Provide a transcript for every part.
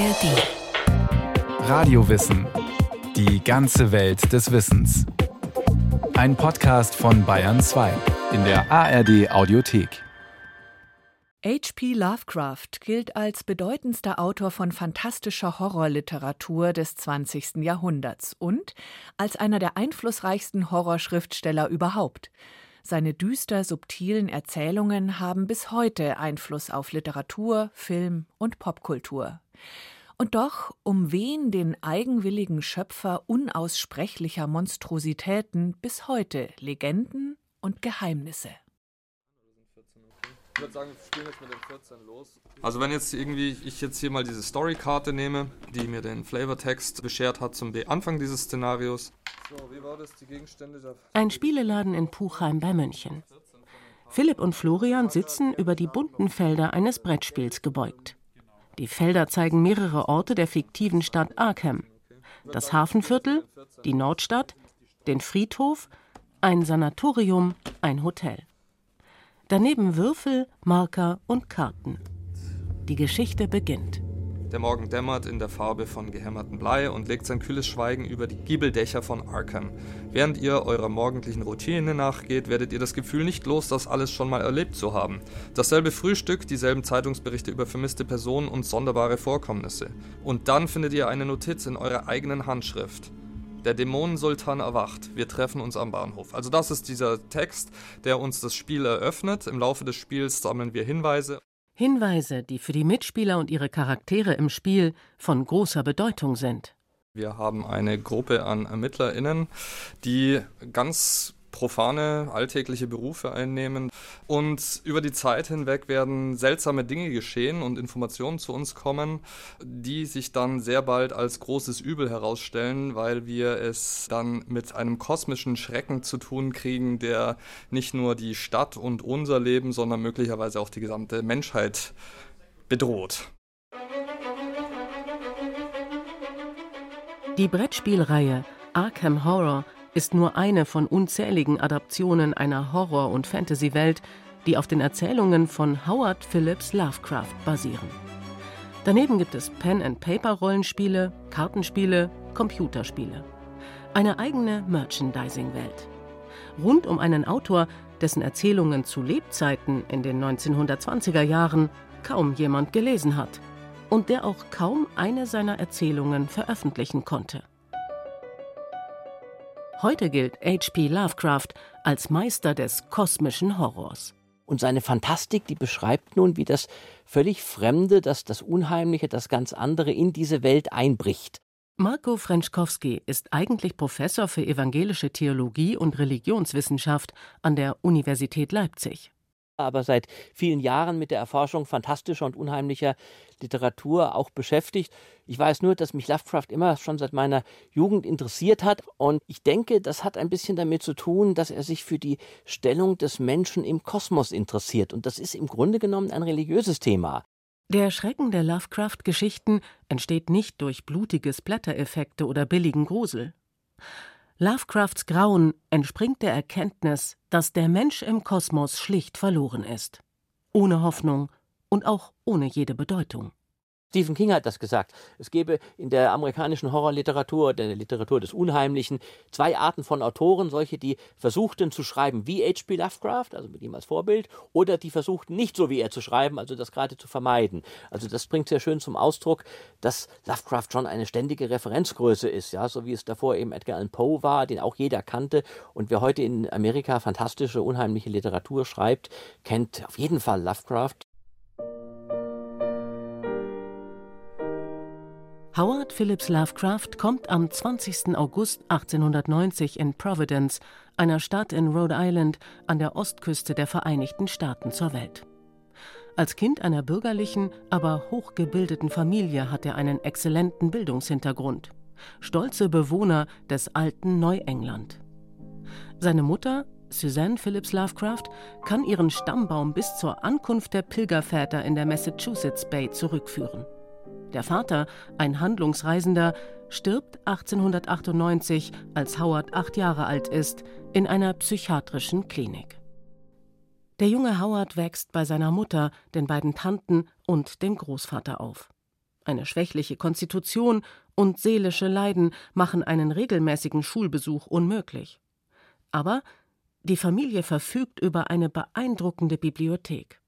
ARD. Radiowissen. Die ganze Welt des Wissens. Ein Podcast von Bayern 2 in der ARD Audiothek. H.P. Lovecraft gilt als bedeutendster Autor von fantastischer Horrorliteratur des 20. Jahrhunderts und als einer der einflussreichsten Horrorschriftsteller überhaupt. Seine düster subtilen Erzählungen haben bis heute Einfluss auf Literatur, Film und Popkultur. Und doch umwehen den eigenwilligen Schöpfer unaussprechlicher Monstrositäten bis heute Legenden und Geheimnisse. Ich würde sagen, wir spielen jetzt mit dem 14 los. Also wenn jetzt irgendwie ich jetzt hier mal diese Storykarte nehme, die mir den Flavortext beschert hat zum Anfang dieses Szenarios. So, wie war das? Die Gegenstände da? Ein Spieleladen in Puchheim bei München. Philipp und Florian sitzen über die bunten Felder eines Brettspiels gebeugt. Die Felder zeigen mehrere Orte der fiktiven Stadt Arkham. Das Hafenviertel, die Nordstadt, den Friedhof, ein Sanatorium, ein Hotel. Daneben Würfel, Marker und Karten. Die Geschichte beginnt. Der Morgen dämmert in der Farbe von gehämmertem Blei und legt sein kühles Schweigen über die Giebeldächer von Arkham. Während ihr eurer morgendlichen Routine nachgeht, werdet ihr das Gefühl nicht los, das alles schon mal erlebt zu haben. Dasselbe Frühstück, dieselben Zeitungsberichte über vermisste Personen und sonderbare Vorkommnisse. Und dann findet ihr eine Notiz in eurer eigenen Handschrift. Der Dämonensultan erwacht. Wir treffen uns am Bahnhof. Also das ist dieser Text, der uns das Spiel eröffnet. Im Laufe des Spiels sammeln wir Hinweise. Hinweise, die für die Mitspieler und ihre Charaktere im Spiel von großer Bedeutung sind. Wir haben eine Gruppe an ErmittlerInnen, die ganz profane, alltägliche Berufe einnehmen. Und über die Zeit hinweg werden seltsame Dinge geschehen und Informationen zu uns kommen, die sich dann sehr bald als großes Übel herausstellen, weil wir es dann mit einem kosmischen Schrecken zu tun kriegen, der nicht nur die Stadt und unser Leben, sondern möglicherweise auch die gesamte Menschheit bedroht. Die Brettspielreihe Arkham Horror ist nur eine von unzähligen Adaptionen einer Horror- und Fantasy-Welt, die auf den Erzählungen von Howard Phillips Lovecraft basieren. Daneben gibt es Pen-and-Paper-Rollenspiele, Kartenspiele, Computerspiele. Eine eigene Merchandising-Welt. Rund um einen Autor, dessen Erzählungen zu Lebzeiten in den 1920er Jahren kaum jemand gelesen hat und der auch kaum eine seiner Erzählungen veröffentlichen konnte. Heute gilt H.P. Lovecraft als Meister des kosmischen Horrors. Und seine Fantastik, die beschreibt nun, wie das völlig Fremde, das, das Unheimliche, das ganz andere in diese Welt einbricht. Marco Frenschkowski ist eigentlich Professor für evangelische Theologie und Religionswissenschaft an der Universität Leipzig aber seit vielen Jahren mit der Erforschung fantastischer und unheimlicher Literatur auch beschäftigt. Ich weiß nur, dass mich Lovecraft immer schon seit meiner Jugend interessiert hat und ich denke, das hat ein bisschen damit zu tun, dass er sich für die Stellung des Menschen im Kosmos interessiert und das ist im Grunde genommen ein religiöses Thema. Der Schrecken der Lovecraft-Geschichten entsteht nicht durch blutige Splatter-Effekte oder billigen Grusel. Lovecrafts Grauen entspringt der Erkenntnis, dass der Mensch im Kosmos schlicht verloren ist. Ohne Hoffnung und auch ohne jede Bedeutung. Stephen King hat das gesagt. Es gäbe in der amerikanischen Horrorliteratur, der Literatur des Unheimlichen, zwei Arten von Autoren, solche, die versuchten zu schreiben wie H.P. Lovecraft, also mit ihm als Vorbild, oder die versuchten nicht so wie er zu schreiben, also das gerade zu vermeiden. Also das bringt sehr schön zum Ausdruck, dass Lovecraft schon eine ständige Referenzgröße ist, ja, so wie es davor eben Edgar Allan Poe war, den auch jeder kannte und wer heute in Amerika fantastische, unheimliche Literatur schreibt, kennt auf jeden Fall Lovecraft. Howard Phillips Lovecraft kommt am 20. August 1890 in Providence, einer Stadt in Rhode Island an der Ostküste der Vereinigten Staaten, zur Welt. Als Kind einer bürgerlichen, aber hochgebildeten Familie hat er einen exzellenten Bildungshintergrund. Stolze Bewohner des alten Neuengland. Seine Mutter, Suzanne Phillips Lovecraft, kann ihren Stammbaum bis zur Ankunft der Pilgerväter in der Massachusetts Bay zurückführen. Der Vater, ein Handlungsreisender, stirbt 1898, als Howard acht Jahre alt ist, in einer psychiatrischen Klinik. Der junge Howard wächst bei seiner Mutter, den beiden Tanten und dem Großvater auf. Eine schwächliche Konstitution und seelische Leiden machen einen regelmäßigen Schulbesuch unmöglich. Aber die Familie verfügt über eine beeindruckende Bibliothek.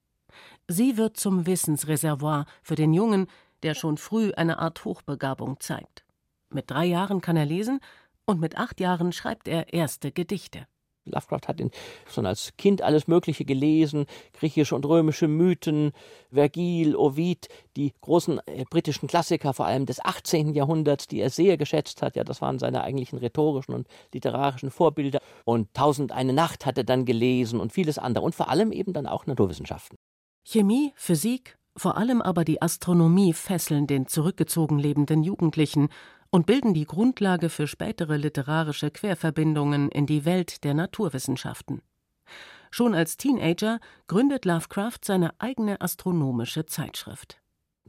Sie wird zum Wissensreservoir für den Jungen, der schon früh eine Art Hochbegabung zeigt. Mit drei Jahren kann er lesen und mit acht Jahren schreibt er erste Gedichte. Lovecraft hat schon als Kind alles Mögliche gelesen, griechische und römische Mythen, Vergil, Ovid, die großen äh, britischen Klassiker, vor allem des 18. Jahrhunderts, die er sehr geschätzt hat. Ja, das waren seine eigentlichen rhetorischen und literarischen Vorbilder. Und Tausend eine Nacht hat er dann gelesen und vieles andere. Und vor allem eben dann auch Naturwissenschaften. Chemie, Physik, vor allem aber die Astronomie fesseln den zurückgezogen lebenden Jugendlichen und bilden die Grundlage für spätere literarische Querverbindungen in die Welt der Naturwissenschaften. Schon als Teenager gründet Lovecraft seine eigene astronomische Zeitschrift.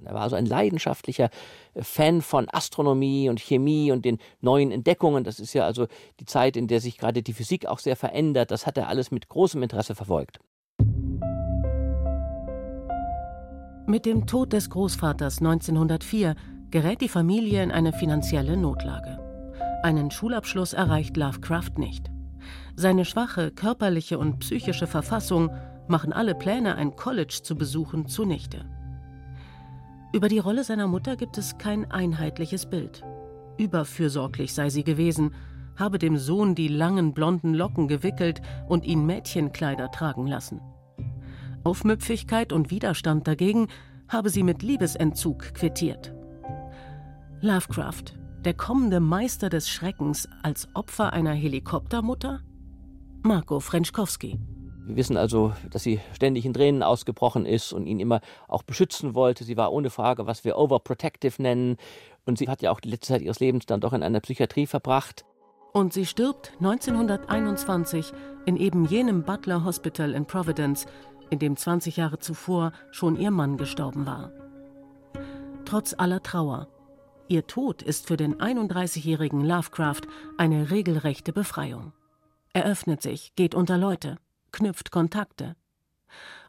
Er war also ein leidenschaftlicher Fan von Astronomie und Chemie und den neuen Entdeckungen. Das ist ja also die Zeit, in der sich gerade die Physik auch sehr verändert. Das hat er alles mit großem Interesse verfolgt. Mit dem Tod des Großvaters 1904 gerät die Familie in eine finanzielle Notlage. Einen Schulabschluss erreicht Lovecraft nicht. Seine schwache körperliche und psychische Verfassung machen alle Pläne, ein College zu besuchen, zunichte. Über die Rolle seiner Mutter gibt es kein einheitliches Bild. Überfürsorglich sei sie gewesen, habe dem Sohn die langen blonden Locken gewickelt und ihn Mädchenkleider tragen lassen. Aufmüpfigkeit und Widerstand dagegen habe sie mit Liebesentzug quittiert. Lovecraft, der kommende Meister des Schreckens als Opfer einer Helikoptermutter? Marco Frenschkowski. Wir wissen also, dass sie ständig in Tränen ausgebrochen ist und ihn immer auch beschützen wollte. Sie war ohne Frage, was wir overprotective nennen. Und sie hat ja auch die letzte Zeit ihres Lebens dann doch in einer Psychiatrie verbracht. Und sie stirbt 1921 in eben jenem Butler Hospital in Providence, in dem 20 Jahre zuvor schon ihr Mann gestorben war. Trotz aller Trauer Ihr Tod ist für den 31-jährigen Lovecraft eine regelrechte Befreiung. Er öffnet sich, geht unter Leute, knüpft Kontakte.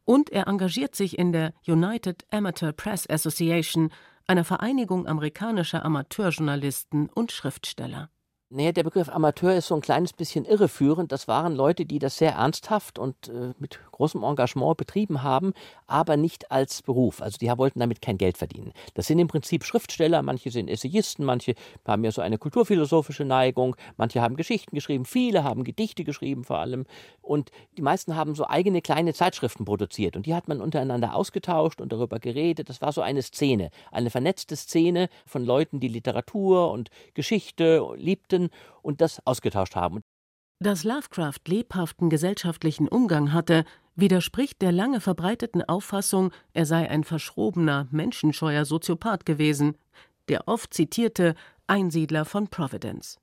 Und er engagiert sich in der United Amateur Press Association, einer Vereinigung amerikanischer Amateurjournalisten und Schriftsteller. Naja, der Begriff Amateur ist so ein kleines bisschen irreführend. Das waren Leute, die das sehr ernsthaft und äh, mit großem Engagement betrieben haben, aber nicht als Beruf. Also die wollten damit kein Geld verdienen. Das sind im Prinzip Schriftsteller, manche sind Essayisten, manche haben ja so eine kulturphilosophische Neigung, manche haben Geschichten geschrieben, viele haben Gedichte geschrieben vor allem. Und die meisten haben so eigene kleine Zeitschriften produziert. Und die hat man untereinander ausgetauscht und darüber geredet. Das war so eine Szene, eine vernetzte Szene von Leuten, die Literatur und Geschichte liebten und das ausgetauscht haben. Dass Lovecraft lebhaften gesellschaftlichen Umgang hatte, widerspricht der lange verbreiteten Auffassung, er sei ein verschrobener, menschenscheuer Soziopath gewesen, der oft zitierte Einsiedler von Providence.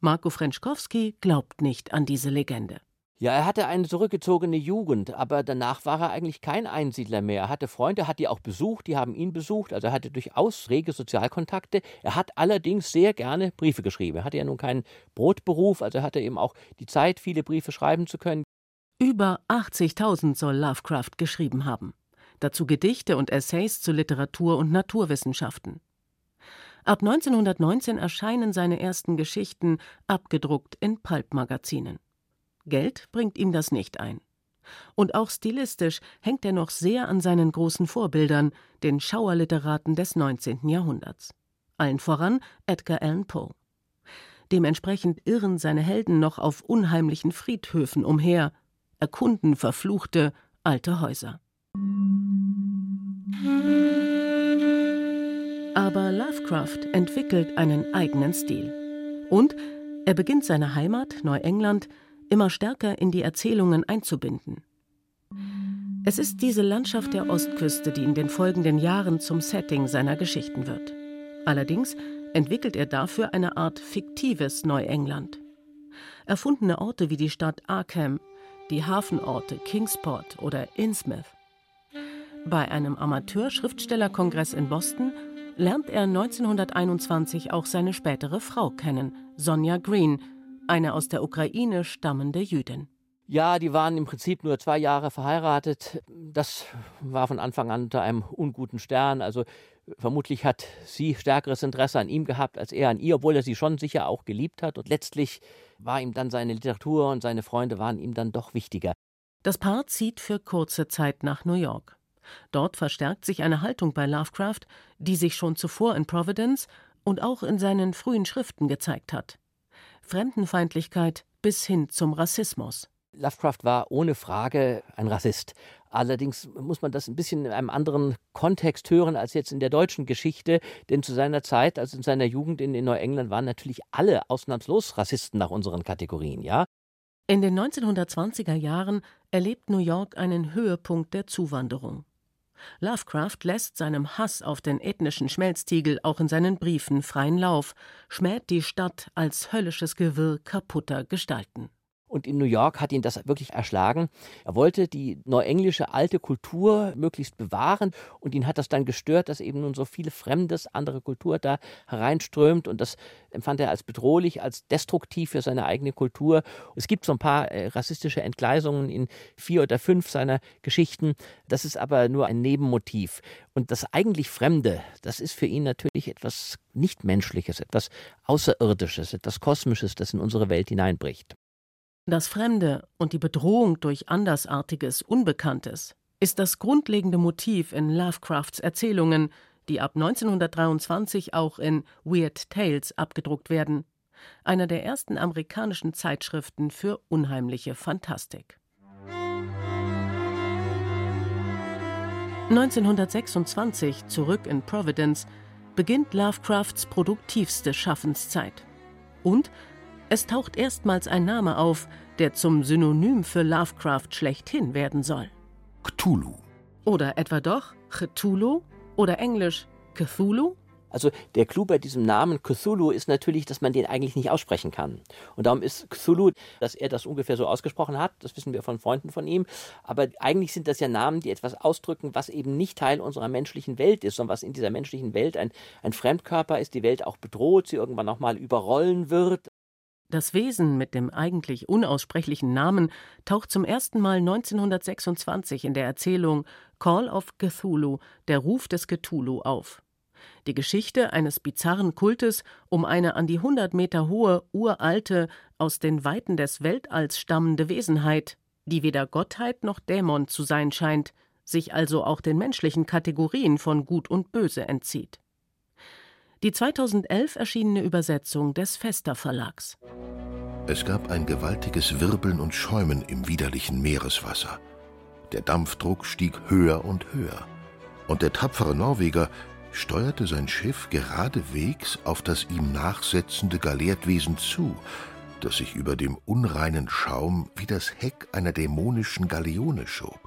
Marco Frenschkowski glaubt nicht an diese Legende. Ja, er hatte eine zurückgezogene Jugend, aber danach war er eigentlich kein Einsiedler mehr. Er hatte Freunde, hat die auch besucht, die haben ihn besucht, also er hatte durchaus rege Sozialkontakte. Er hat allerdings sehr gerne Briefe geschrieben. Er hatte ja nun keinen Brotberuf, also er hatte eben auch die Zeit, viele Briefe schreiben zu können. Über 80.000 soll Lovecraft geschrieben haben. Dazu Gedichte und Essays zu Literatur und Naturwissenschaften. Ab 1919 erscheinen seine ersten Geschichten abgedruckt in Pulp-Magazinen. Geld bringt ihm das nicht ein. Und auch stilistisch hängt er noch sehr an seinen großen Vorbildern, den Schauerliteraten des 19. Jahrhunderts. Allen voran Edgar Allan Poe. Dementsprechend irren seine Helden noch auf unheimlichen Friedhöfen umher, erkunden verfluchte alte Häuser. Aber Lovecraft entwickelt einen eigenen Stil. Und er beginnt seine Heimat, Neuengland, immer stärker in die Erzählungen einzubinden. Es ist diese Landschaft der Ostküste, die in den folgenden Jahren zum Setting seiner Geschichten wird. Allerdings entwickelt er dafür eine Art fiktives Neuengland. Erfundene Orte wie die Stadt Arkham, die Hafenorte Kingsport oder Innsmouth. Bei einem Amateur-Schriftstellerkongress in Boston lernt er 1921 auch seine spätere Frau kennen, Sonja Green, eine aus der Ukraine stammende Jüdin. Ja, die waren im Prinzip nur zwei Jahre verheiratet. Das war von Anfang an unter einem unguten Stern. Also Vermutlich hat sie stärkeres Interesse an ihm gehabt als er an ihr, obwohl er sie schon sicher auch geliebt hat. Und letztlich war ihm dann seine Literatur und seine Freunde waren ihm dann doch wichtiger. Das Paar zieht für kurze Zeit nach New York. Dort verstärkt sich eine Haltung bei Lovecraft, die sich schon zuvor in Providence und auch in seinen frühen Schriften gezeigt hat. Fremdenfeindlichkeit bis hin zum Rassismus. Lovecraft war ohne Frage ein Rassist. Allerdings muss man das ein bisschen in einem anderen Kontext hören als jetzt in der deutschen Geschichte, denn zu seiner Zeit, also in seiner Jugend in, in Neuengland, waren natürlich alle ausnahmslos Rassisten nach unseren Kategorien, ja. In den 1920er Jahren erlebt New York einen Höhepunkt der Zuwanderung. Lovecraft lässt seinem Hass auf den ethnischen Schmelztiegel auch in seinen Briefen freien Lauf, schmäht die Stadt als höllisches Gewirr kaputter Gestalten. Und in New York hat ihn das wirklich erschlagen. Er wollte die neuenglische alte Kultur möglichst bewahren und ihn hat das dann gestört, dass eben nun so viele fremdes, andere Kultur da hereinströmt und das empfand er als bedrohlich, als destruktiv für seine eigene Kultur. Es gibt so ein paar äh, rassistische Entgleisungen in vier oder fünf seiner Geschichten. Das ist aber nur ein Nebenmotiv. Und das eigentlich Fremde, das ist für ihn natürlich etwas Nichtmenschliches, etwas Außerirdisches, etwas Kosmisches, das in unsere Welt hineinbricht. Das Fremde und die Bedrohung durch Andersartiges, Unbekanntes ist das grundlegende Motiv in Lovecrafts Erzählungen, die ab 1923 auch in Weird Tales abgedruckt werden, einer der ersten amerikanischen Zeitschriften für unheimliche Fantastik. 1926, zurück in Providence, beginnt Lovecrafts produktivste Schaffenszeit. Und es taucht erstmals ein Name auf, der zum Synonym für Lovecraft schlechthin werden soll. Cthulhu. Oder etwa doch Cthulhu oder englisch Cthulhu? Also der Clou bei diesem Namen Cthulhu ist natürlich, dass man den eigentlich nicht aussprechen kann. Und darum ist Cthulhu, dass er das ungefähr so ausgesprochen hat, das wissen wir von Freunden von ihm. Aber eigentlich sind das ja Namen, die etwas ausdrücken, was eben nicht Teil unserer menschlichen Welt ist, sondern was in dieser menschlichen Welt ein, ein Fremdkörper ist, die Welt auch bedroht, sie irgendwann nochmal überrollen wird. Das Wesen mit dem eigentlich unaussprechlichen Namen taucht zum ersten Mal 1926 in der Erzählung Call of Cthulhu, der Ruf des Cthulhu auf. Die Geschichte eines bizarren Kultes um eine an die 100 Meter hohe, uralte, aus den Weiten des Weltalls stammende Wesenheit, die weder Gottheit noch Dämon zu sein scheint, sich also auch den menschlichen Kategorien von Gut und Böse entzieht die 2011 erschienene Übersetzung des Fester Verlags. Es gab ein gewaltiges Wirbeln und Schäumen im widerlichen Meereswasser. Der Dampfdruck stieg höher und höher. Und der tapfere Norweger steuerte sein Schiff geradewegs auf das ihm nachsetzende Galeertwesen zu, das sich über dem unreinen Schaum wie das Heck einer dämonischen Galeone schob.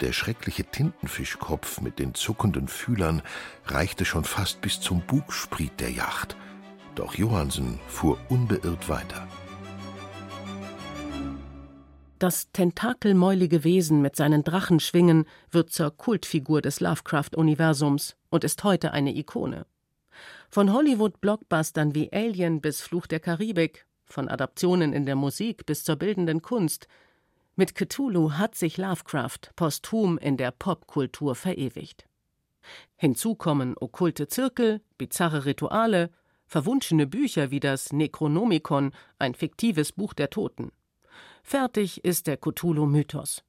Der schreckliche Tintenfischkopf mit den zuckenden Fühlern reichte schon fast bis zum Bugspriet der Yacht. Doch Johansen fuhr unbeirrt weiter. Das tentakelmäulige Wesen mit seinen Drachenschwingen wird zur Kultfigur des Lovecraft-Universums und ist heute eine Ikone. Von Hollywood-Blockbustern wie Alien bis Fluch der Karibik, von Adaptionen in der Musik bis zur bildenden Kunst mit Cthulhu hat sich Lovecraft posthum in der Popkultur verewigt. Hinzu kommen okkulte Zirkel, bizarre Rituale, verwunschene Bücher wie das Necronomicon, ein fiktives Buch der Toten. Fertig ist der Cthulhu-Mythos.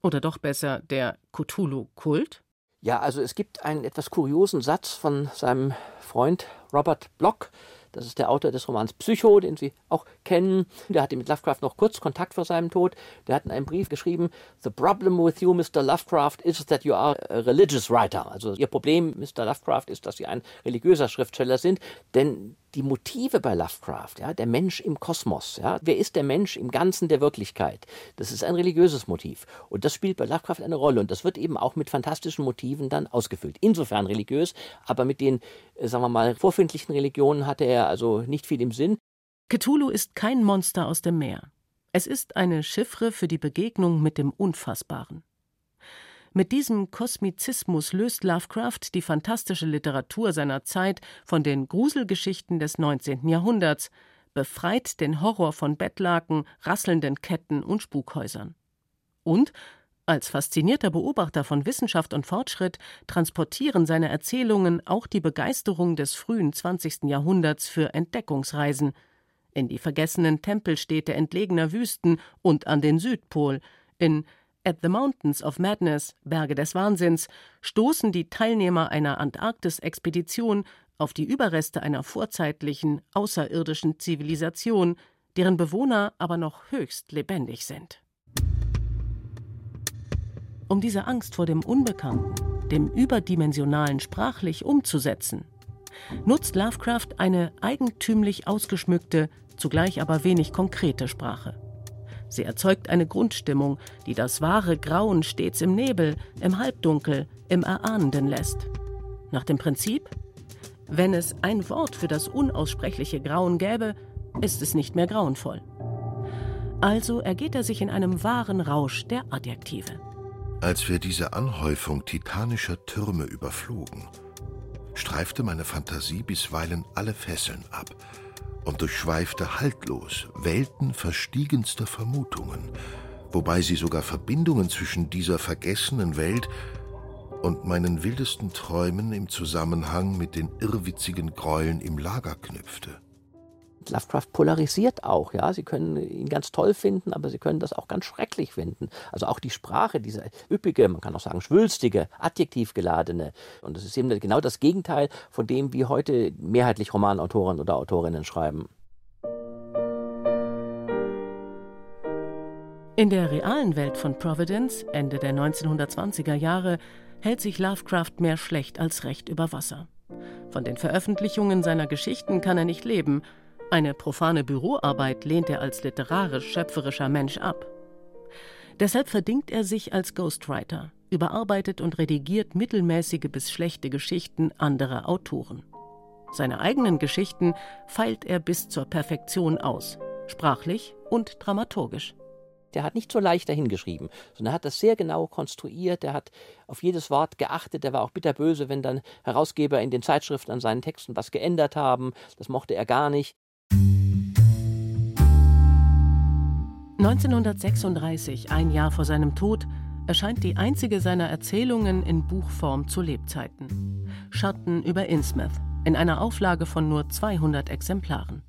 Oder doch besser der Cthulhu-Kult? Ja, also es gibt einen etwas kuriosen Satz von seinem Freund Robert Bloch, das ist der Autor des Romans Psycho, den Sie auch kennen. Der hatte mit Lovecraft noch kurz Kontakt vor seinem Tod. Der hat in einem Brief geschrieben: The problem with you, Mr. Lovecraft, is that you are a religious writer. Also Ihr Problem, Mr. Lovecraft, ist, dass Sie ein religiöser Schriftsteller sind, denn die Motive bei Lovecraft, ja, der Mensch im Kosmos, ja, wer ist der Mensch im Ganzen der Wirklichkeit? Das ist ein religiöses Motiv und das spielt bei Lovecraft eine Rolle und das wird eben auch mit fantastischen Motiven dann ausgefüllt. Insofern religiös, aber mit den, äh, sagen wir mal, vorfindlichen Religionen hatte er also nicht viel im Sinn. Cthulhu ist kein Monster aus dem Meer. Es ist eine Chiffre für die Begegnung mit dem Unfassbaren. Mit diesem Kosmizismus löst Lovecraft die fantastische Literatur seiner Zeit von den Gruselgeschichten des 19. Jahrhunderts, befreit den Horror von Bettlaken, rasselnden Ketten und Spukhäusern. Und Als faszinierter Beobachter von Wissenschaft und Fortschritt transportieren seine Erzählungen auch die Begeisterung des frühen 20. Jahrhunderts für Entdeckungsreisen in die vergessenen Tempelstädte entlegener Wüsten und an den Südpol, in At the Mountains of Madness, Berge des Wahnsinns, stoßen die Teilnehmer einer Antarktis-Expedition auf die Überreste einer vorzeitlichen, außerirdischen Zivilisation, deren Bewohner aber noch höchst lebendig sind. Um diese Angst vor dem Unbekannten, dem Überdimensionalen sprachlich umzusetzen, nutzt Lovecraft eine eigentümlich ausgeschmückte, zugleich aber wenig konkrete Sprache. Sie erzeugt eine Grundstimmung, die das wahre Grauen stets im Nebel, im Halbdunkel, im Erahnenden lässt. Nach dem Prinzip, wenn es ein Wort für das unaussprechliche Grauen gäbe, ist es nicht mehr grauenvoll. Also ergeht er sich in einem wahren Rausch der Adjektive. Als wir diese Anhäufung titanischer Türme überflogen, streifte meine Fantasie bisweilen alle Fesseln ab und durchschweifte haltlos Welten verstiegenster Vermutungen, wobei sie sogar Verbindungen zwischen dieser vergessenen Welt und meinen wildesten Träumen im Zusammenhang mit den irrwitzigen Gräueln im Lager knüpfte. Lovecraft polarisiert auch, ja. Sie können ihn ganz toll finden, aber sie können das auch ganz schrecklich finden. Also auch die Sprache, diese üppige, man kann auch sagen schwülstige, adjektivgeladene. Und das ist eben genau das Gegenteil von dem, wie heute mehrheitlich Romanautoren oder Autorinnen schreiben. In der realen Welt von Providence, Ende der 1920er Jahre, hält sich Lovecraft mehr schlecht als recht über Wasser. Von den Veröffentlichungen seiner Geschichten kann er nicht leben, eine profane Büroarbeit lehnt er als literarisch-schöpferischer Mensch ab. Deshalb verdingt er sich als Ghostwriter, überarbeitet und redigiert mittelmäßige bis schlechte Geschichten anderer Autoren. Seine eigenen Geschichten feilt er bis zur Perfektion aus, sprachlich und dramaturgisch. Der hat nicht so leicht dahingeschrieben, sondern er hat das sehr genau konstruiert, er hat auf jedes Wort geachtet, er war auch bitterböse, wenn dann Herausgeber in den Zeitschriften an seinen Texten was geändert haben, das mochte er gar nicht. 1936, ein Jahr vor seinem Tod, erscheint die einzige seiner Erzählungen in Buchform zu Lebzeiten. Schatten über Innsmouth, in einer Auflage von nur 200 Exemplaren.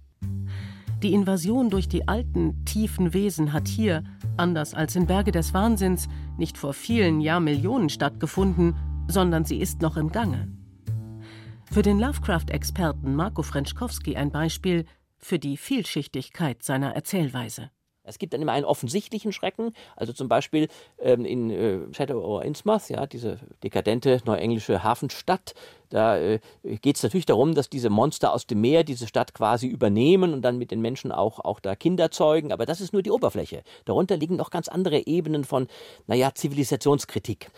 Die Invasion durch die alten, tiefen Wesen hat hier, anders als in Berge des Wahnsinns, nicht vor vielen Jahrmillionen stattgefunden, sondern sie ist noch im Gange. Für den Lovecraft-Experten Marco Frenschkowski ein Beispiel für die Vielschichtigkeit seiner Erzählweise. Es gibt dann immer einen offensichtlichen Schrecken, also zum Beispiel ähm, in äh, Shadow over Innsmouth, ja, diese dekadente neuenglische Hafenstadt, da äh, geht es natürlich darum, dass diese Monster aus dem Meer diese Stadt quasi übernehmen und dann mit den Menschen auch, auch da Kinder zeugen. Aber das ist nur die Oberfläche. Darunter liegen noch ganz andere Ebenen von, naja, Zivilisationskritik.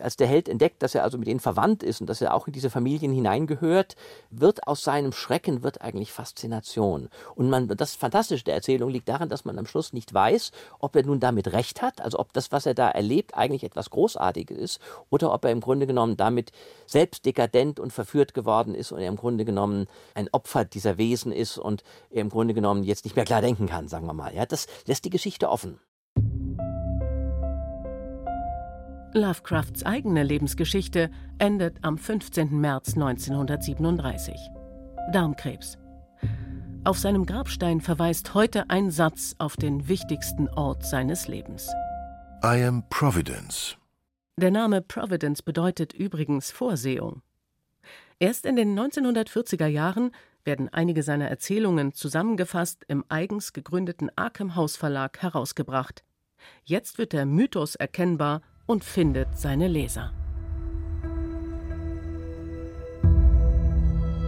Als der Held entdeckt, dass er also mit ihnen verwandt ist und dass er auch in diese Familien hineingehört, wird aus seinem Schrecken wird eigentlich Faszination. Und man, das Fantastische der Erzählung liegt daran, dass man am Schluss nicht weiß, ob er nun damit recht hat, also ob das, was er da erlebt, eigentlich etwas Großartiges ist, oder ob er im Grunde genommen damit selbst dekadent und verführt geworden ist und er im Grunde genommen ein Opfer dieser Wesen ist und er im Grunde genommen jetzt nicht mehr klar denken kann, sagen wir mal. Ja, das lässt die Geschichte offen. Lovecrafts eigene Lebensgeschichte endet am 15. März 1937. Darmkrebs. Auf seinem Grabstein verweist heute ein Satz auf den wichtigsten Ort seines Lebens. I am Providence. Der Name Providence bedeutet übrigens Vorsehung. Erst in den 1940er Jahren werden einige seiner Erzählungen zusammengefasst im eigens gegründeten Arkham House Verlag herausgebracht. Jetzt wird der Mythos erkennbar und findet seine Leser.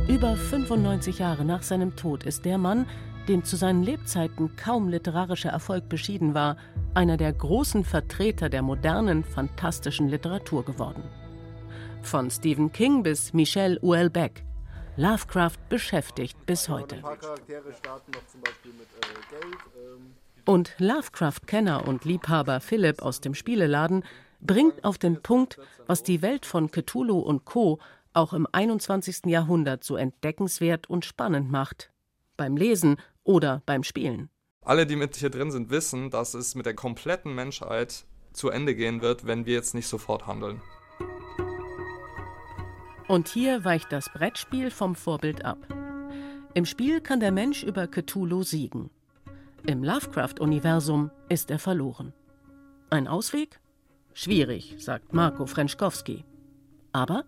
Über 95 Jahre nach seinem Tod ist der Mann, dem zu seinen Lebzeiten kaum literarischer Erfolg beschieden war, einer der großen Vertreter der modernen, fantastischen Literatur geworden. Von Stephen King bis Michel Houellebecq. Lovecraft beschäftigt bis heute. Und Lovecraft-Kenner und Liebhaber Philipp aus dem Spieleladen bringt auf den Punkt, was die Welt von Cthulhu und Co. auch im 21. Jahrhundert so entdeckenswert und spannend macht. Beim Lesen oder beim Spielen. Alle, die mit hier drin sind, wissen, dass es mit der kompletten Menschheit zu Ende gehen wird, wenn wir jetzt nicht sofort handeln. Und hier weicht das Brettspiel vom Vorbild ab. Im Spiel kann der Mensch über Cthulhu siegen. Im Lovecraft-Universum ist er verloren. Ein Ausweg? Schwierig, sagt Marco Frenschkowski. Aber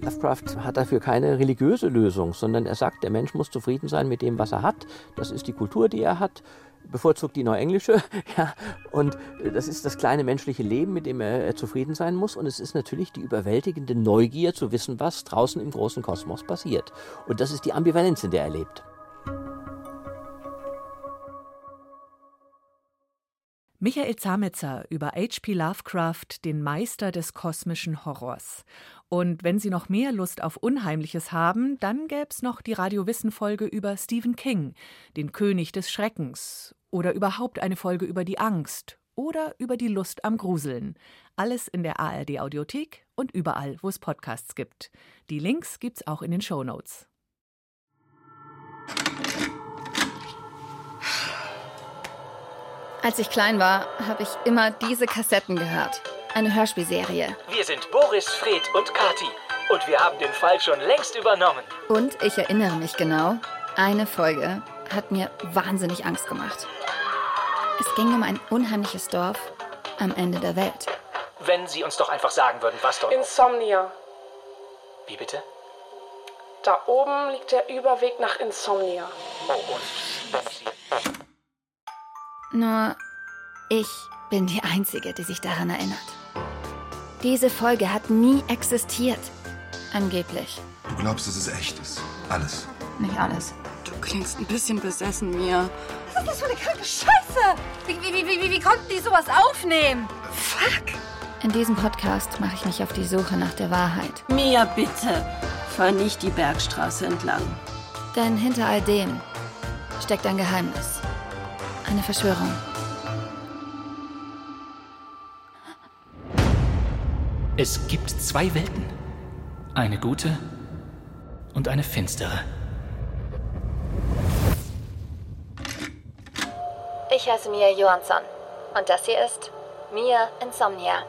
Lovecraft hat dafür keine religiöse Lösung, sondern er sagt, der Mensch muss zufrieden sein mit dem, was er hat. Das ist die Kultur, die er hat, bevorzugt die neuenglische. Ja, und das ist das kleine menschliche Leben, mit dem er zufrieden sein muss. Und es ist natürlich die überwältigende Neugier zu wissen, was draußen im großen Kosmos passiert. Und das ist die Ambivalenz, in der er lebt. Michael Zametzer über H.P. Lovecraft, den Meister des kosmischen Horrors. Und wenn Sie noch mehr Lust auf Unheimliches haben, dann gäb's noch die Radio-Wissen-Folge über Stephen King, den König des Schreckens. Oder überhaupt eine Folge über die Angst. Oder über die Lust am Gruseln. Alles in der ARD-Audiothek und überall, wo es Podcasts gibt. Die Links gibt's auch in den Show Notes. Als ich klein war, habe ich immer diese Kassetten gehört. Eine Hörspielserie. Wir sind Boris, Fred und Kati. Und wir haben den Fall schon längst übernommen. Und ich erinnere mich genau, eine Folge hat mir wahnsinnig Angst gemacht. Es ging um ein unheimliches Dorf am Ende der Welt. Wenn Sie uns doch einfach sagen würden, was dort. Insomnia. Wie bitte? Da oben liegt der Überweg nach Insomnia. Oh, und wenn Sie. Nur ich bin die Einzige, die sich daran erinnert. Diese Folge hat nie existiert. Angeblich. Du glaubst, dass es echt ist. Alles. Nicht alles. Du klingst ein bisschen besessen, Mia. Was ist das für eine kranke Scheiße? Wie, wie, wie, wie, wie konnten die sowas aufnehmen? Fuck. In diesem Podcast mache ich mich auf die Suche nach der Wahrheit. Mia, bitte. Fahr nicht die Bergstraße entlang. Denn hinter all dem steckt ein Geheimnis. Eine Verschwörung. Es gibt zwei Welten. Eine gute und eine finstere. Ich heiße Mia Johansson und das hier ist Mia Insomnia.